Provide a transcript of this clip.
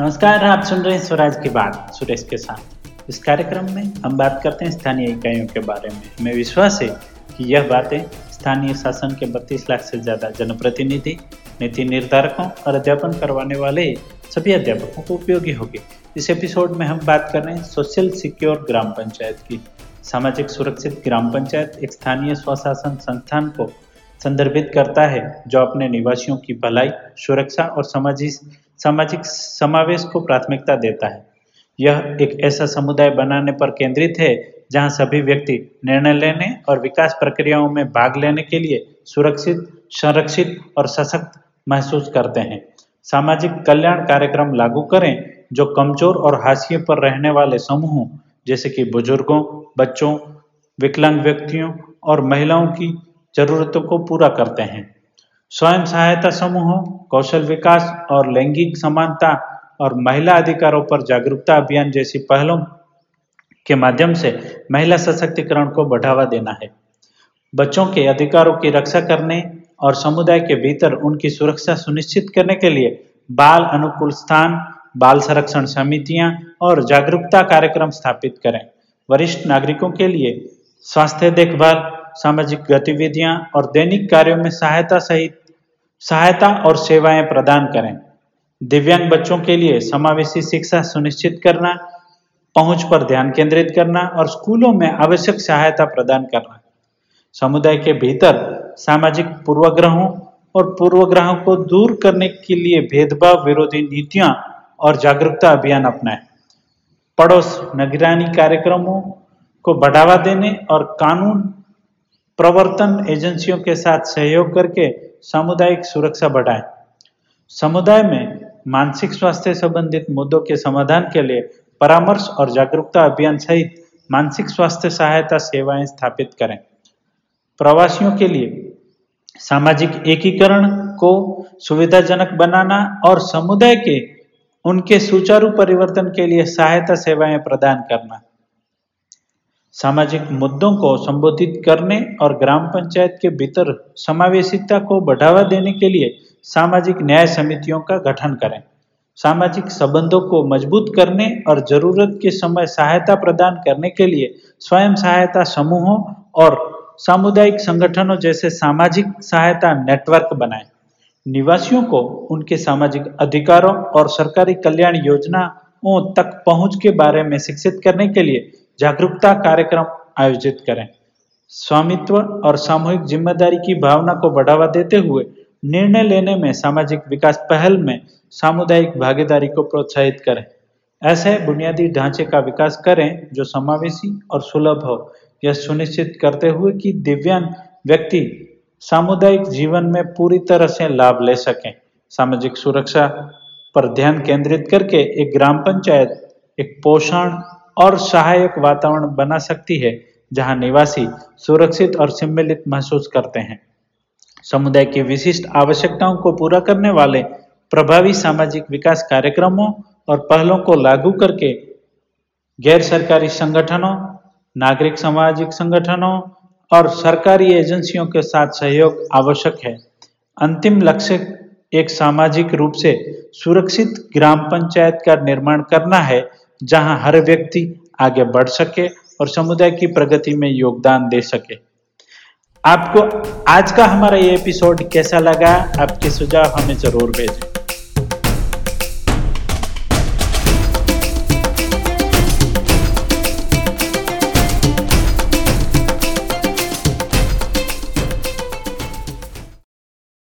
नमस्कार, आप सुन रहे हैं स्वराज की बात, सुरेश के साथ। इस कार्यक्रम में हम बात करते हैं स्थानीय इकाइयों के बारे में। हमें विश्वास है कि यह बातें स्थानीय शासन के 32 लाख से ज़्यादा जनप्रतिनिधि, नीति निर्धारकों और अध्यापन करवाने वाले सभी अध्यापकों को उपयोगी होगी। इस एपिसोड में हम बात कर रहे हैं सोशल सिक्योर ग्राम पंचायत की। सामाजिक सुरक्षित ग्राम पंचायत एक स्थानीय स्वशासन संस्थान को संदर्भित करता है, जो अपने निवासियों की भलाई, सुरक्षा और सामाजिक सामाजिक समावेश को प्राथमिकता देता है। यह एक ऐसा समुदाय बनाने पर केंद्रित है, जहाँ सभी व्यक्ति निर्णय लेने और विकास प्रक्रियाओं में भाग लेने के लिए सुरक्षित, संरक्षित और सशक्त महसूस करते हैं। सामाजिक कल्याण कार्यक्रम लागू करें, जो कमज़ोर और हाशिए पर रहने वाले समूहों जैसे कि बुज़ुर्गों, बच्चों, विकलांग व्यक्तियों और महिलाओं की जरूरतों को पूरा करते हैं। स्वयं सहायता समूहों, कौशल विकास और लैंगिक समानता और महिला अधिकारों पर जागरूकता अभियान जैसी पहलों के माध्यम से महिला सशक्तिकरण को बढ़ावा देना है। बच्चों के अधिकारों की रक्षा करने और समुदाय के भीतर उनकी सुरक्षा सुनिश्चित करने के लिए बाल अनुकूल स्थान, बाल संरक्षण समितियाँ और जागरूकता कार्यक्रम स्थापित करें। वरिष्ठ नागरिकों के लिए स्वास्थ्य देखभाल, सामाजिक गतिविधियाँ और दैनिक कार्यों में सहायता सहित सहायता और सेवाएँ प्रदान करें। दिव्यांग बच्चों के लिए समावेशी शिक्षा सुनिश्चित करना, पहुँच पर ध्यान केंद्रित करना और स्कूलों में आवश्यक सहायता प्रदान करना। समुदाय के भीतर सामाजिक पूर्वग्रहों और पूर्वग्रहों को दूर करने के लिए भेदभाव विरोधी नीतियाँ और जागरूकता अभियान अपनाएँ। पड़ोस निगरानी कार्यक्रमों को बढ़ावा देने और कानून प्रवर्तन एजेंसियों के साथ सहयोग करके सामुदायिक सुरक्षा बढ़ाएँ। समुदाय में मानसिक स्वास्थ्य संबंधित मुद्दों के समाधान के लिए परामर्श और जागरूकता अभियान सहित मानसिक स्वास्थ्य सहायता सेवाएँ स्थापित करें। प्रवासियों के लिए सामाजिक एकीकरण को सुविधाजनक बनाना और समुदाय के उनके सुचारू परिवर्तन के लिए सहायता सेवाएँ प्रदान करना। सामाजिक मुद्दों को संबोधित करने और ग्राम पंचायत के भीतर समावेशिता को बढ़ावा देने के लिए सामाजिक न्याय समितियों का गठन करें। सामाजिक संबंधों को मज़बूत करने और ज़रूरत के समय सहायता प्रदान करने के लिए स्वयं सहायता समूहों और सामुदायिक संगठनों जैसे सामाजिक सहायता नेटवर्क बनाएँ। निवासियों को उनके सामाजिक अधिकारों और सरकारी कल्याण योजनाओं तक पहुँच के बारे में शिक्षित करने के लिए जागरूकता कार्यक्रम आयोजित करें। स्वामित्व और सामूहिक ज़िम्मेदारी की भावना को बढ़ावा देते हुए निर्णय लेने में सामाजिक विकास पहल में सामुदायिक भागीदारी को प्रोत्साहित करें। ऐसे बुनियादी ढांचे का विकास करें जो समावेशी और सुलभ हो। यह सुनिश्चित करते हुए कि दिव्यांग व्यक्ति सामुदायिक जीवन में पूरी तरह से लाभ ले सकें। सामाजिक सुरक्षा पर ध्यान केंद्रित करके एक ग्राम पंचायत, एक पोषण और सहायक वातावरण बना सकती है, जहाँ निवासी सुरक्षित और सम्मिलित महसूस करते हैं। समुदाय की विशिष्ट आवश्यकताओं को पूरा करने वाले प्रभावी सामाजिक विकास कार्यक्रमों और पहलों को लागू करके गैर सरकारी संगठनों, नागरिक सामाजिक संगठनों और सरकारी एजेंसियों के साथ सहयोग आवश्यक है। अंतिम लक्ष्य एक सामाजिक रूप से सुरक्षित ग्राम पंचायत का निर्माण करना है जहाँ हर व्यक्ति आगे बढ़ सके और समुदाय की प्रगति में योगदान दे सके। आपको आज का हमारा ये एपिसोड कैसा लगा? आपके सुझाव हमें ज़रूर भेजें।